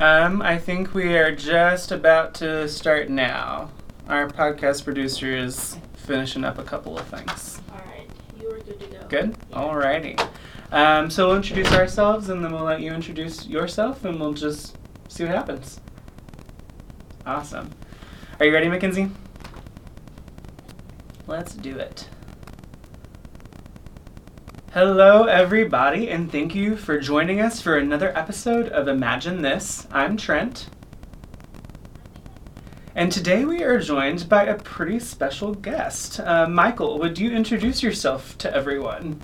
Um, I think we are just about to start now. Our podcast producer is finishing up a couple of things. All right, you are good to go. Good? Yeah. Alrighty. Um, so we'll introduce ourselves and then we'll let you introduce yourself and we'll just see what happens. Awesome. Are you ready, Mackenzie? Let's do it. Hello, everybody, and thank you for joining us for another episode of Imagine This. I'm Trent. And today we are joined by a pretty special guest. Uh, Michael, would you introduce yourself to everyone?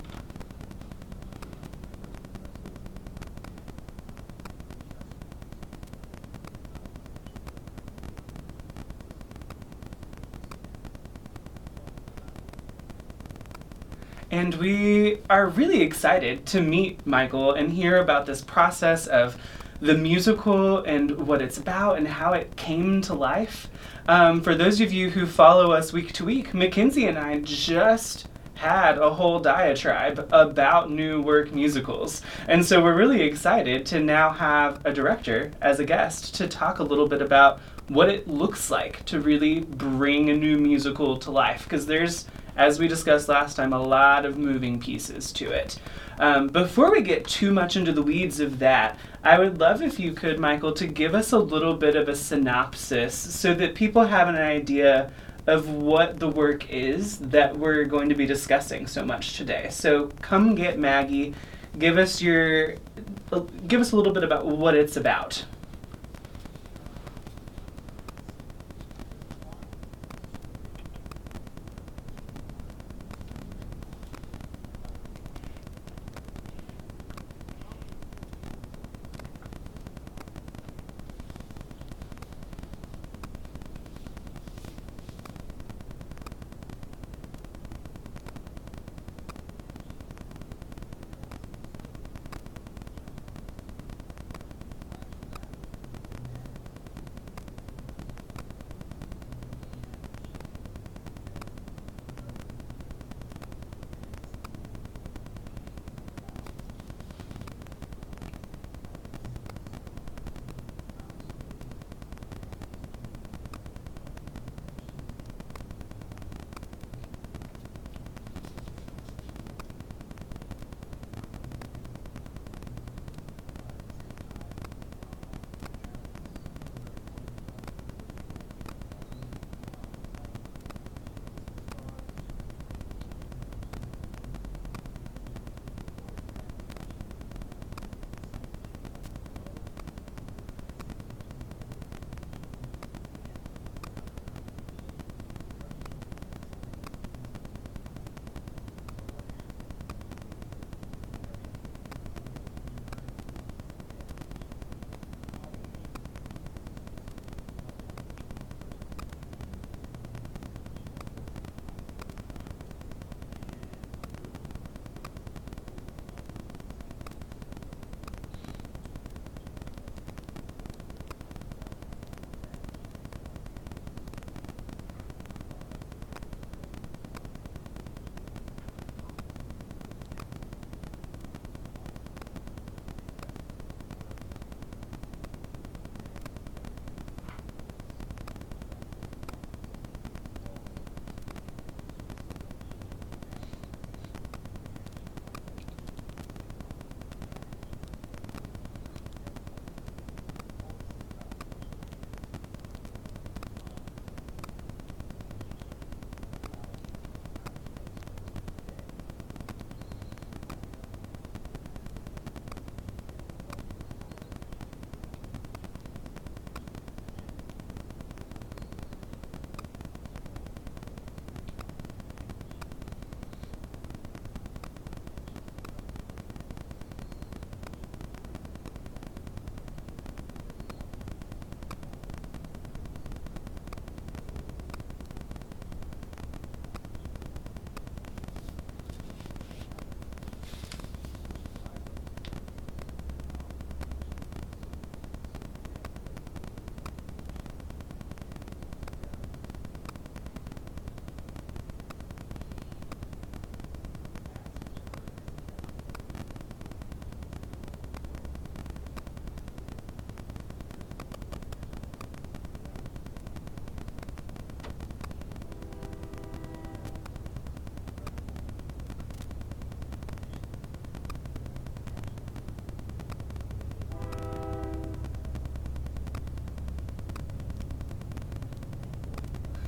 And we are really excited to meet Michael and hear about this process of the musical and what it's about and how it came to life. Um, for those of you who follow us week to week, Mackenzie and I just had a whole diatribe about new work musicals. And so we're really excited to now have a director as a guest to talk a little bit about what it looks like to really bring a new musical to life. Because there's, as we discussed last time, a lot of moving pieces to it. Um, before we get too much into the weeds of that, I would love if you could, Michael, to give us a little bit of a synopsis so that people have an idea of what the work is that we're going to be discussing so much today. So come get Maggie, give us your uh, give us a little bit about what it's about.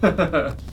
ハハハハ。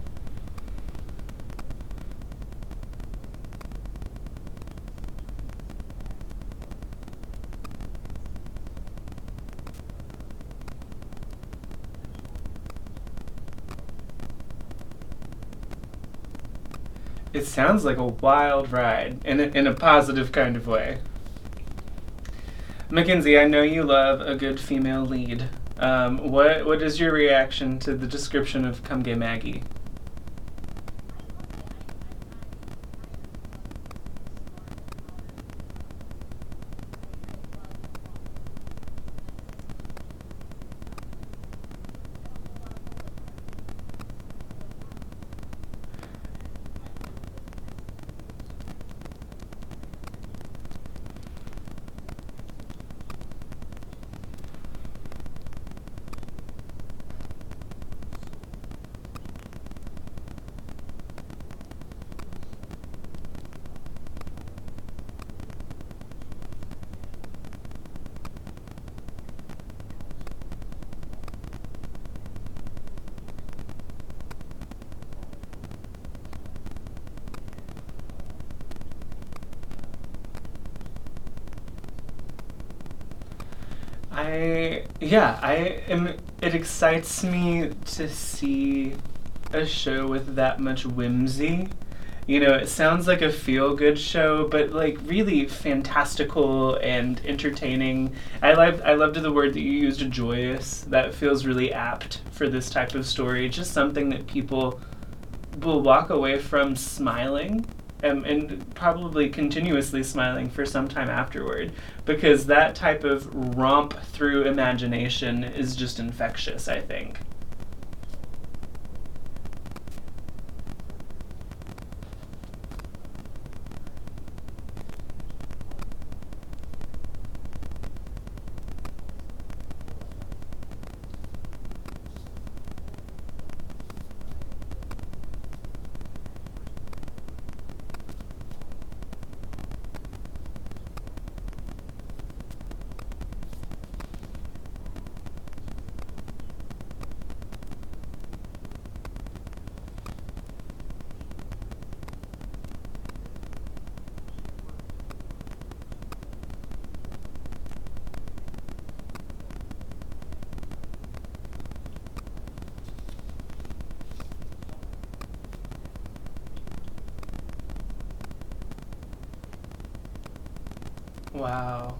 it sounds like a wild ride in a, in a positive kind of way. Mackenzie, I know you love a good female lead. Um, what what is your reaction to the description of Come Get Maggie? I yeah, I am it excites me to see a show with that much whimsy. You know, it sounds like a feel good show, but like really fantastical and entertaining. I loved I loved the word that you used, joyous. That feels really apt for this type of story. Just something that people will walk away from smiling and, and probably continuously smiling for some time afterward because that type of romp through imagination is just infectious, I think. Wow.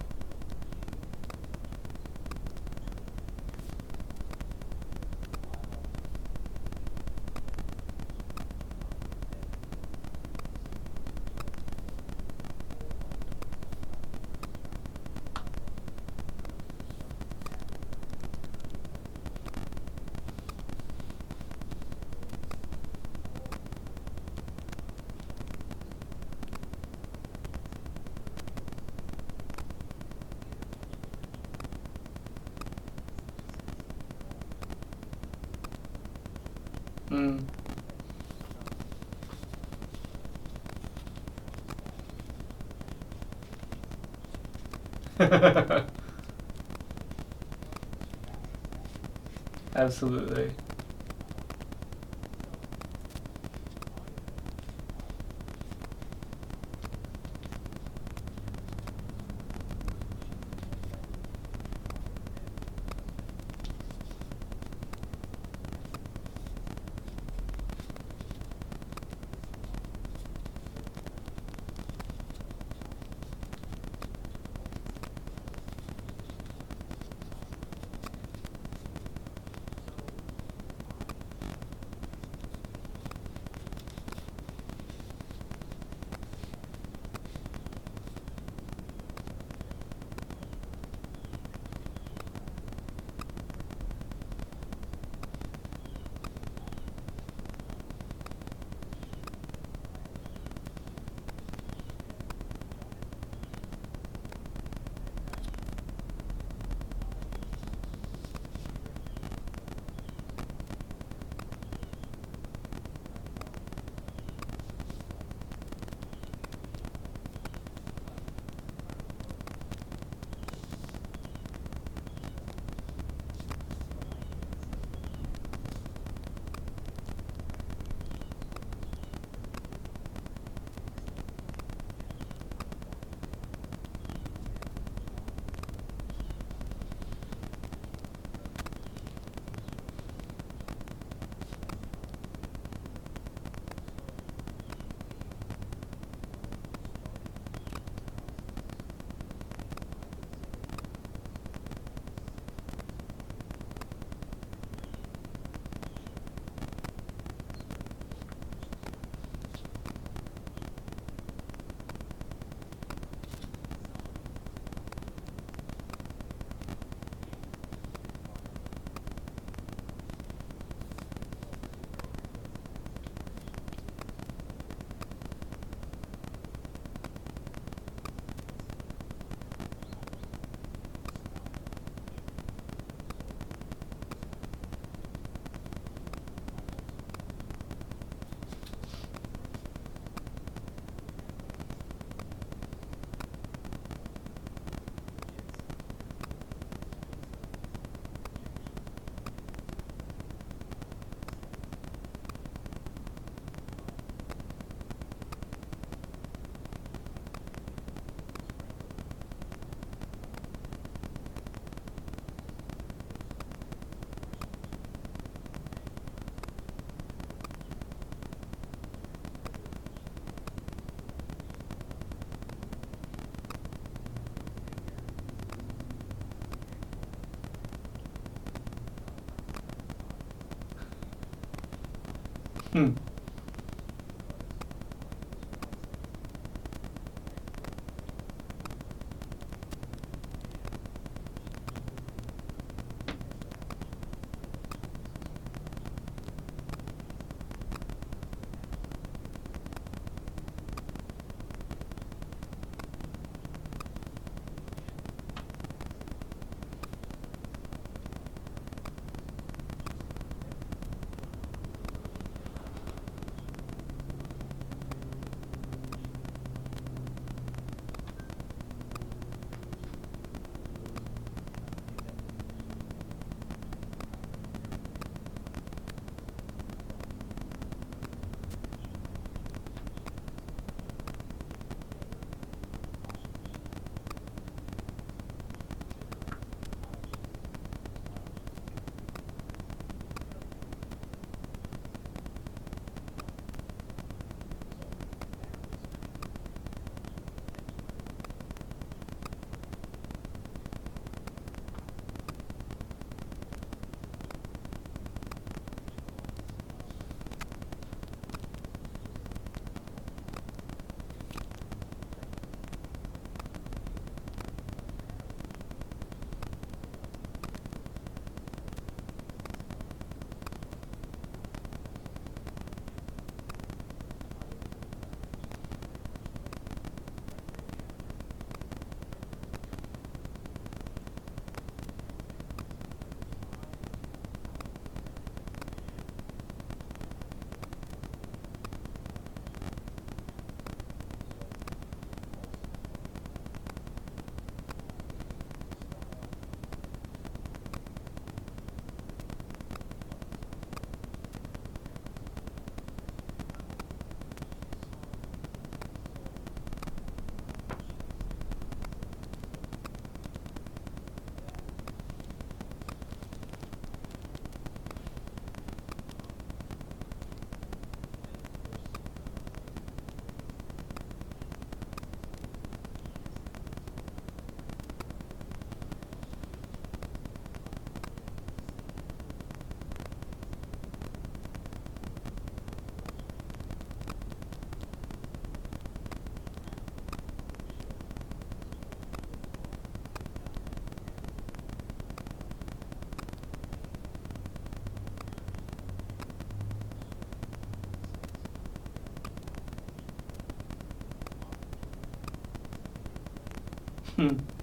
Mm. Absolutely. Hmm.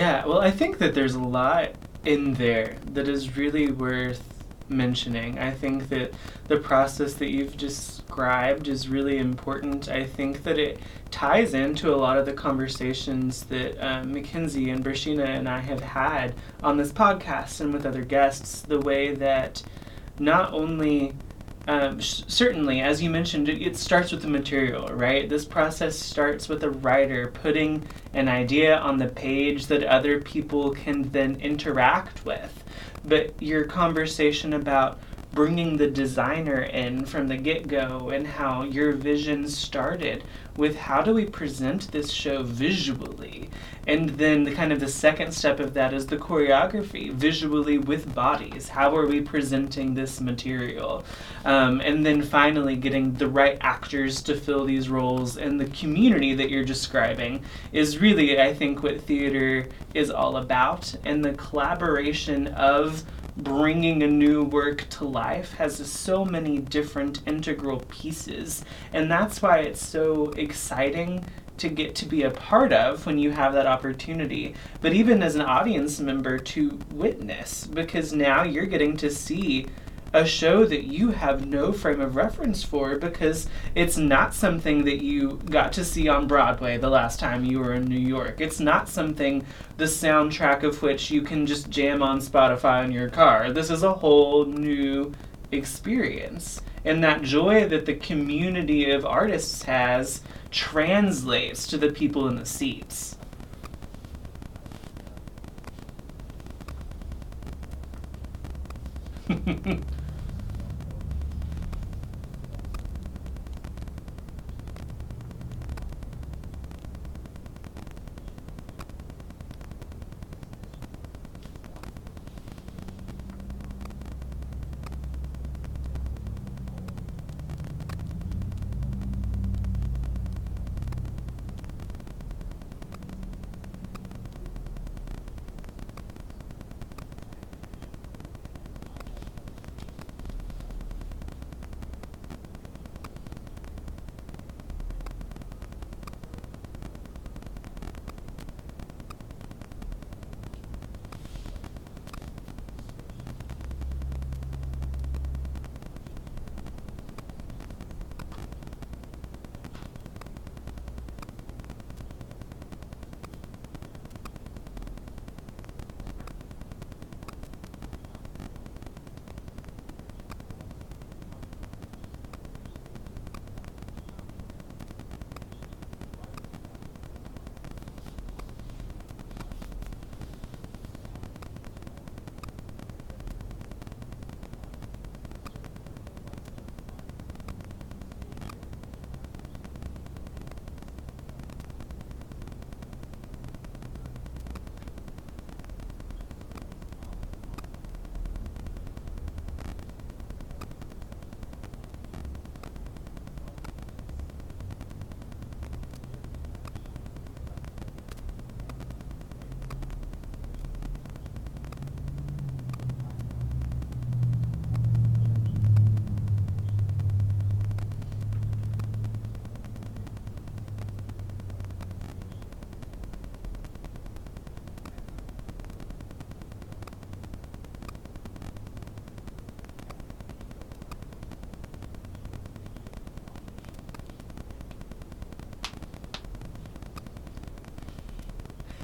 Yeah, well, I think that there's a lot in there that is really worth mentioning. I think that the process that you've described is really important. I think that it ties into a lot of the conversations that um, Mackenzie and Brashina and I have had on this podcast and with other guests. The way that not only um, sh- certainly, as you mentioned, it, it, starts with the material, right? This process starts with a writer putting an idea on the page that other people can then interact with. But your conversation about bringing the designer in from the get go and how your vision started with how do we present this show visually and then the kind of the second step of that is the choreography visually with bodies. How are we presenting this material? Um, and then finally getting the right actors to fill these roles. And the community that you're describing is really i think what theater is all about. And the collaboration of bringing a new work to life has so many different integral pieces. And that's why it's so exciting to get to be a part of when you have that opportunity, but even as an audience member to witness, because now you're getting to see a show that you have no frame of reference for because it's not something that you got to see on Broadway the last time you were in New York. It's not something the soundtrack of which you can just jam on Spotify in your car. This is a whole new experience and that joy that the community of artists has translates to the people in the seats.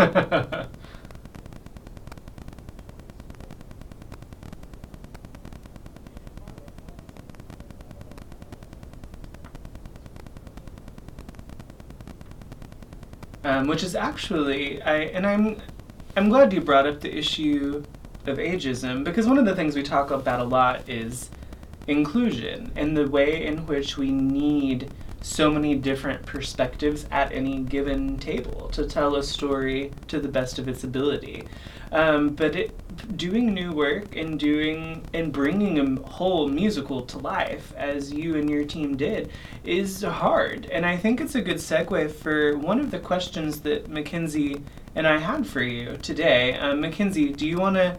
um, which is actually I and I'm I'm glad you brought up the issue of ageism because one of the things we talk about a lot is inclusion and the way in which we need so many different perspectives at any given table to tell a story to the best of its ability. Um, but it, doing new work and doing and bringing a whole musical to life, as you and your team did, is hard. And I think it's a good segue for one of the questions that Mackenzie and I had for you today. Um, Mackenzie, do you want to?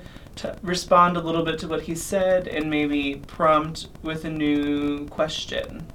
respond a little bit to what he said and maybe prompt with a new question.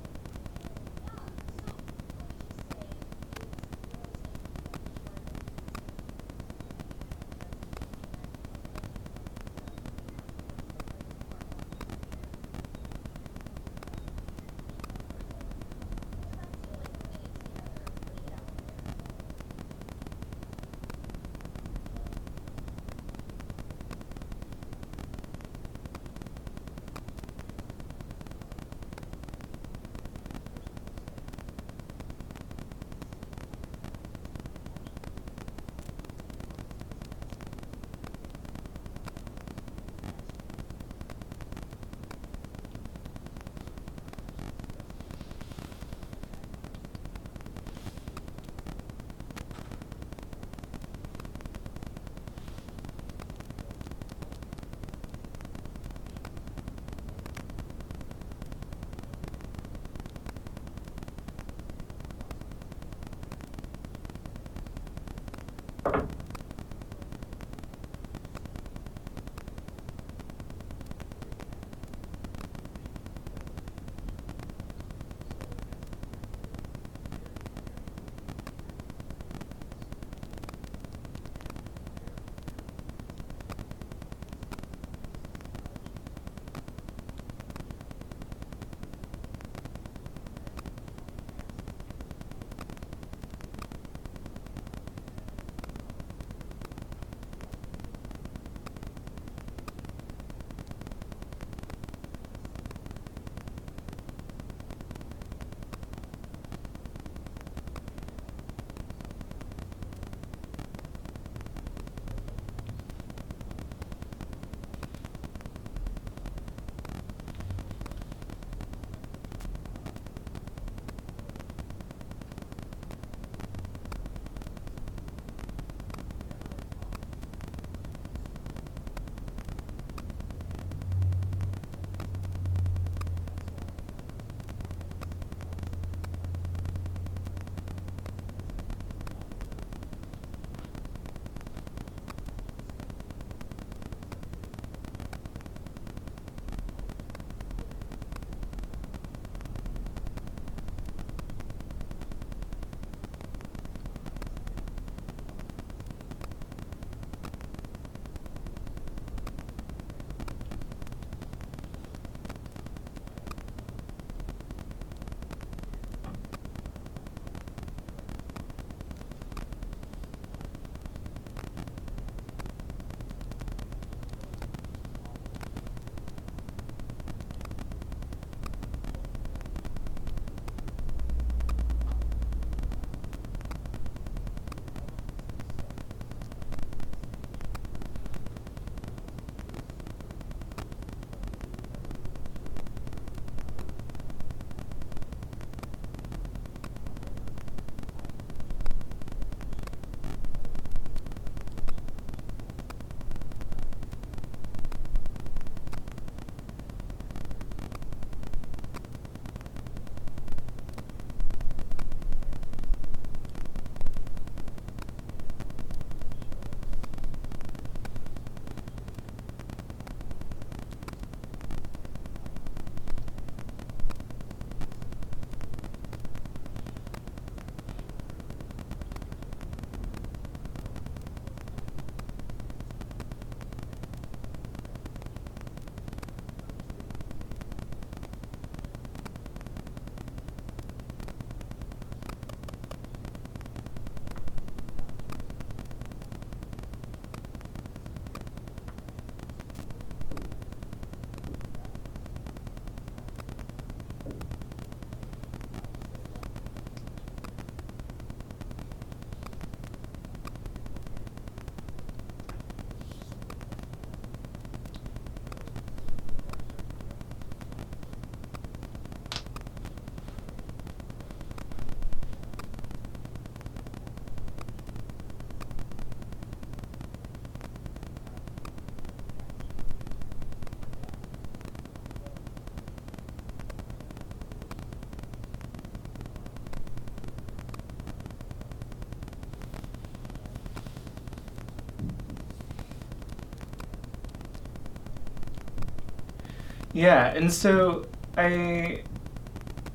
Yeah, and so I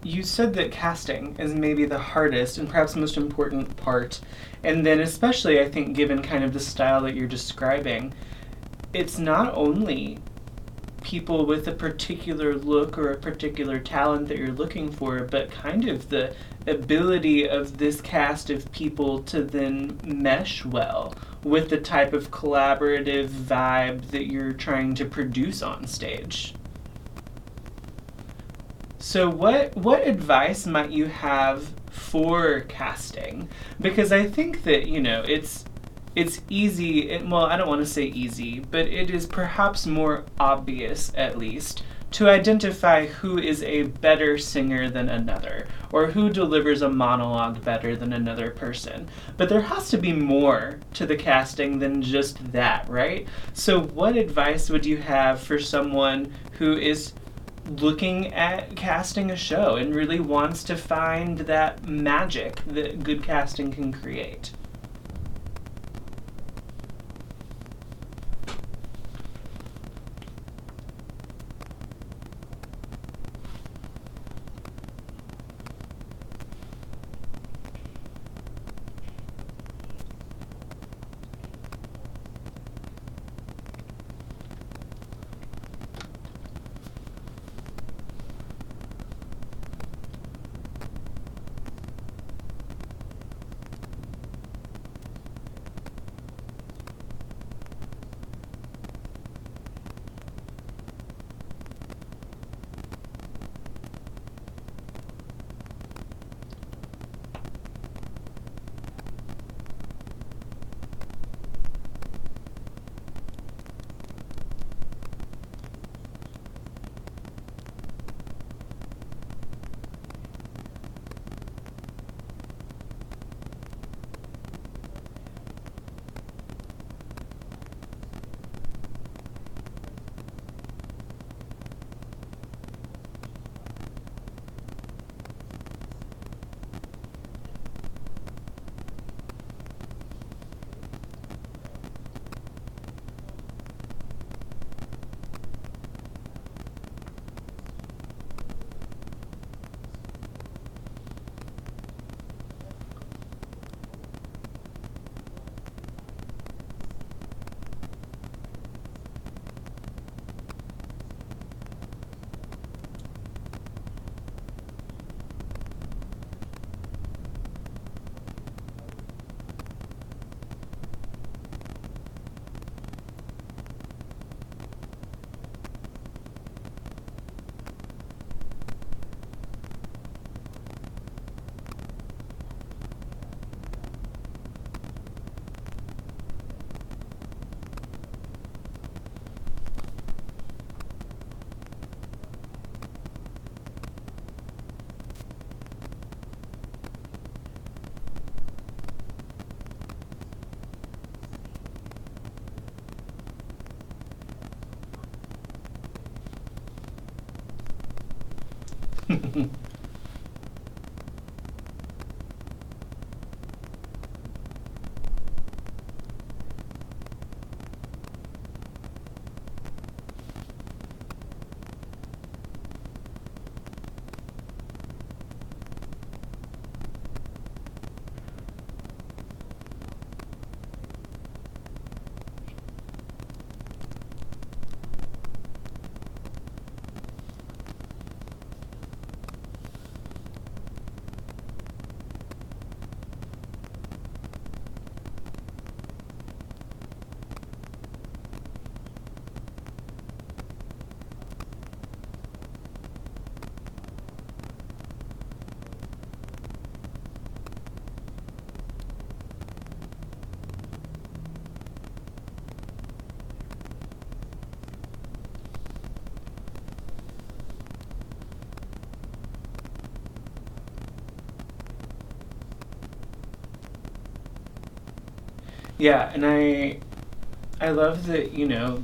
you said that casting is maybe the hardest and perhaps most important part. And then especially I think given kind of the style that you're describing, it's not only people with a particular look or a particular talent that you're looking for, but kind of the ability of this cast of people to then mesh well with the type of collaborative vibe that you're trying to produce on stage. So what what advice might you have for casting? Because I think that, you know, it's it's easy, it, well, I don't want to say easy, but it is perhaps more obvious at least to identify who is a better singer than another, or who delivers a monologue better than another person. But there has to be more to the casting than just that, right? So, what advice would you have for someone who is looking at casting a show and really wants to find that magic that good casting can create? Yeah, and I I love that, you know,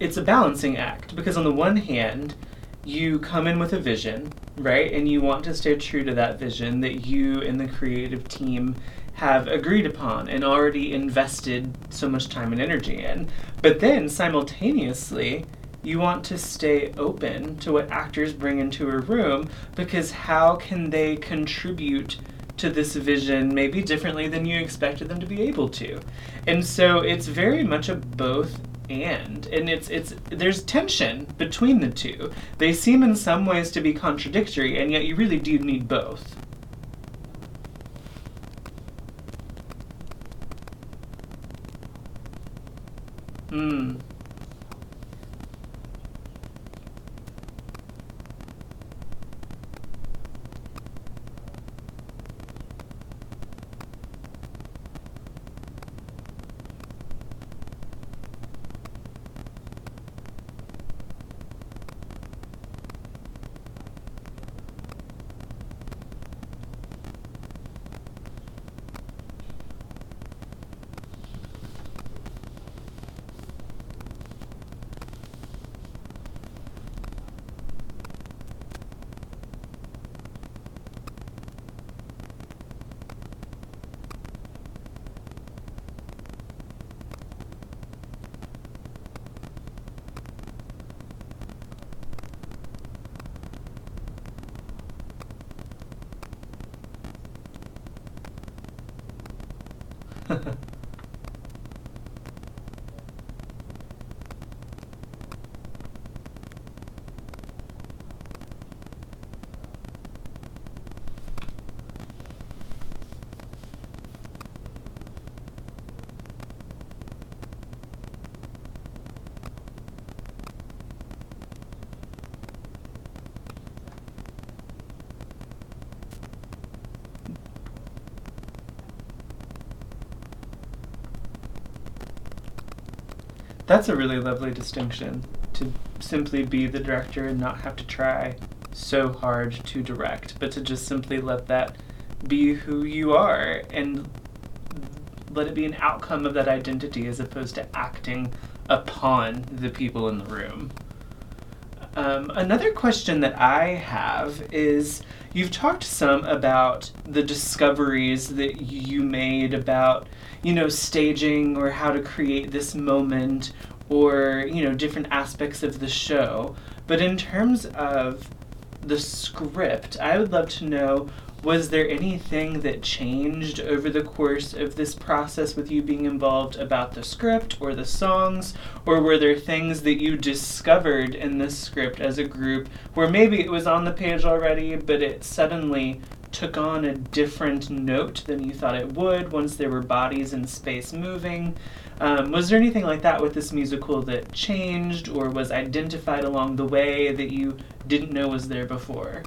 it's a balancing act because on the one hand, you come in with a vision, right? And you want to stay true to that vision that you and the creative team have agreed upon and already invested so much time and energy in. But then simultaneously, you want to stay open to what actors bring into a room because how can they contribute to this vision maybe differently than you expected them to be able to? And so it's very much a both and and it's it's there's tension between the two. They seem in some ways to be contradictory and yet you really do need both. Hmm. That's a really lovely distinction to simply be the director and not have to try so hard to direct, but to just simply let that be who you are and let it be an outcome of that identity as opposed to acting upon the people in the room. Um, another question that I have is you've talked some about the discoveries that you made about you know, staging or how to create this moment or, you know, different aspects of the show. But in terms of the script, I would love to know was there anything that changed over the course of this process with you being involved about the script or the songs? Or were there things that you discovered in this script as a group where maybe it was on the page already, but it suddenly took on a different note than you thought it would once there were bodies in space moving. Um, was there anything like that with this musical that changed or was identified along the way that you didn't know was there before?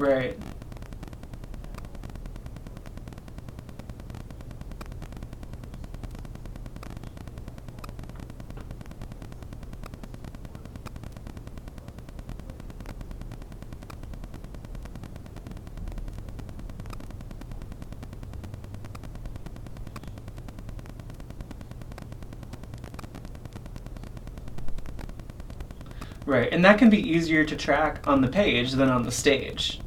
Right. Right, and that can be easier to track on the page than on the stage.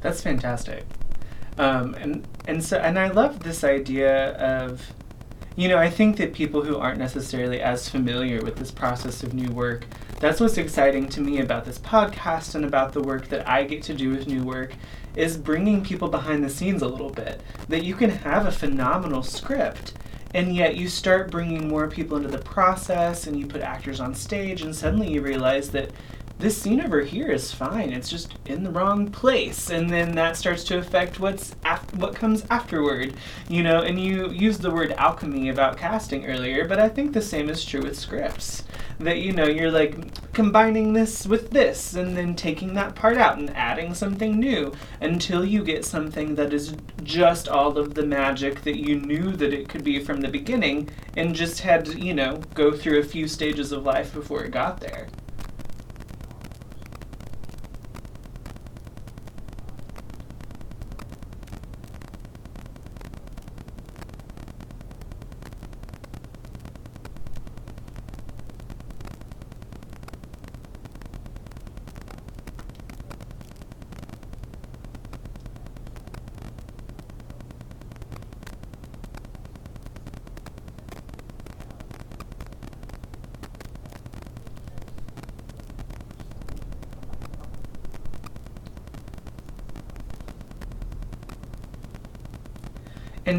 That's fantastic. Um, and and so and I love this idea of you know, I think that people who aren't necessarily as familiar with this process of new work, that's what's exciting to me about this podcast and about the work that I get to do with new work is bringing people behind the scenes a little bit. That you can have a phenomenal script and yet you start bringing more people into the process and you put actors on stage and suddenly you realize that this scene over here is fine. It's just in the wrong place, and then that starts to affect what's af- what comes afterward. You know, and you used the word alchemy about casting earlier, but I think the same is true with scripts. That you know, you're like combining this with this, and then taking that part out and adding something new until you get something that is just all of the magic that you knew that it could be from the beginning, and just had to, you know, go through a few stages of life before it got there.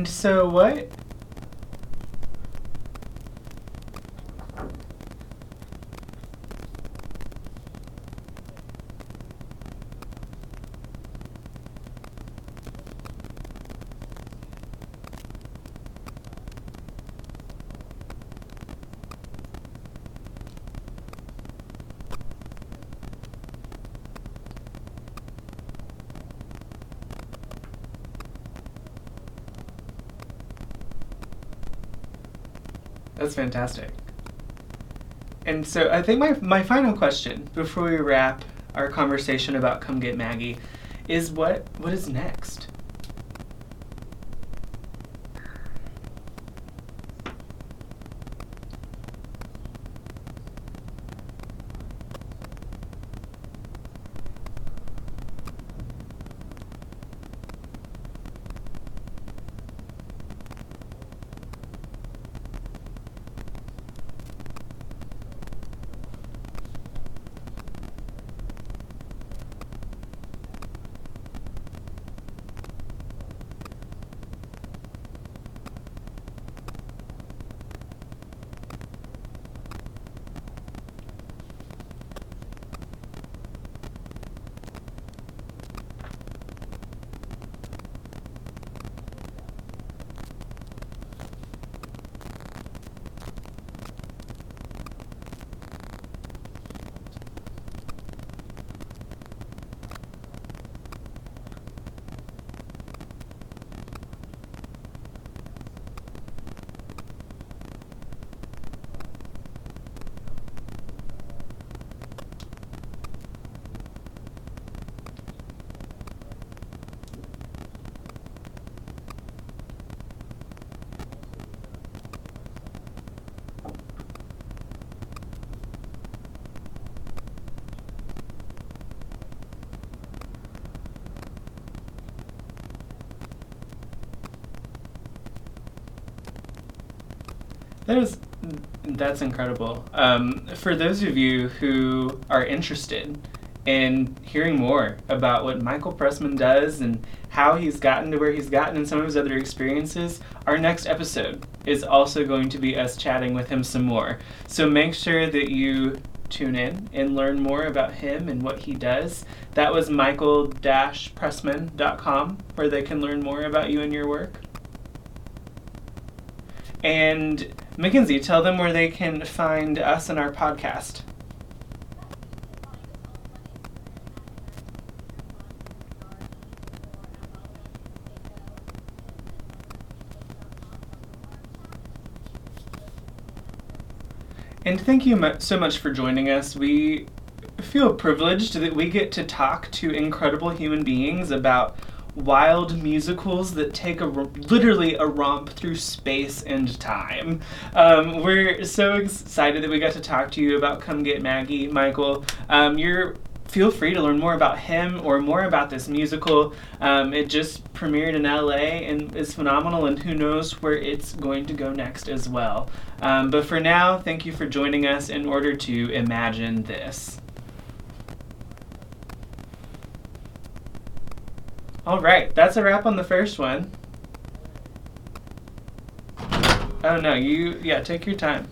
And so what That's fantastic. And so I think my, my final question before we wrap our conversation about Come Get Maggie is what what is next? That is, that's incredible. Um, for those of you who are interested in hearing more about what Michael Pressman does and how he's gotten to where he's gotten and some of his other experiences, our next episode is also going to be us chatting with him some more. So make sure that you tune in and learn more about him and what he does. That was michael-pressman.com where they can learn more about you and your work. And Mackenzie, tell them where they can find us and our podcast. And thank you so much for joining us. We feel privileged that we get to talk to incredible human beings about wild musicals that take a literally a romp through space and time. Um, we're so excited that we got to talk to you about Come Get Maggie, Michael. Um, you're feel free to learn more about him or more about this musical. Um, it just premiered in LA and is phenomenal, and who knows where it's going to go next as well. Um, but for now, thank you for joining us in order to imagine this. All right, that's a wrap on the first one. Oh no, you, yeah, take your time.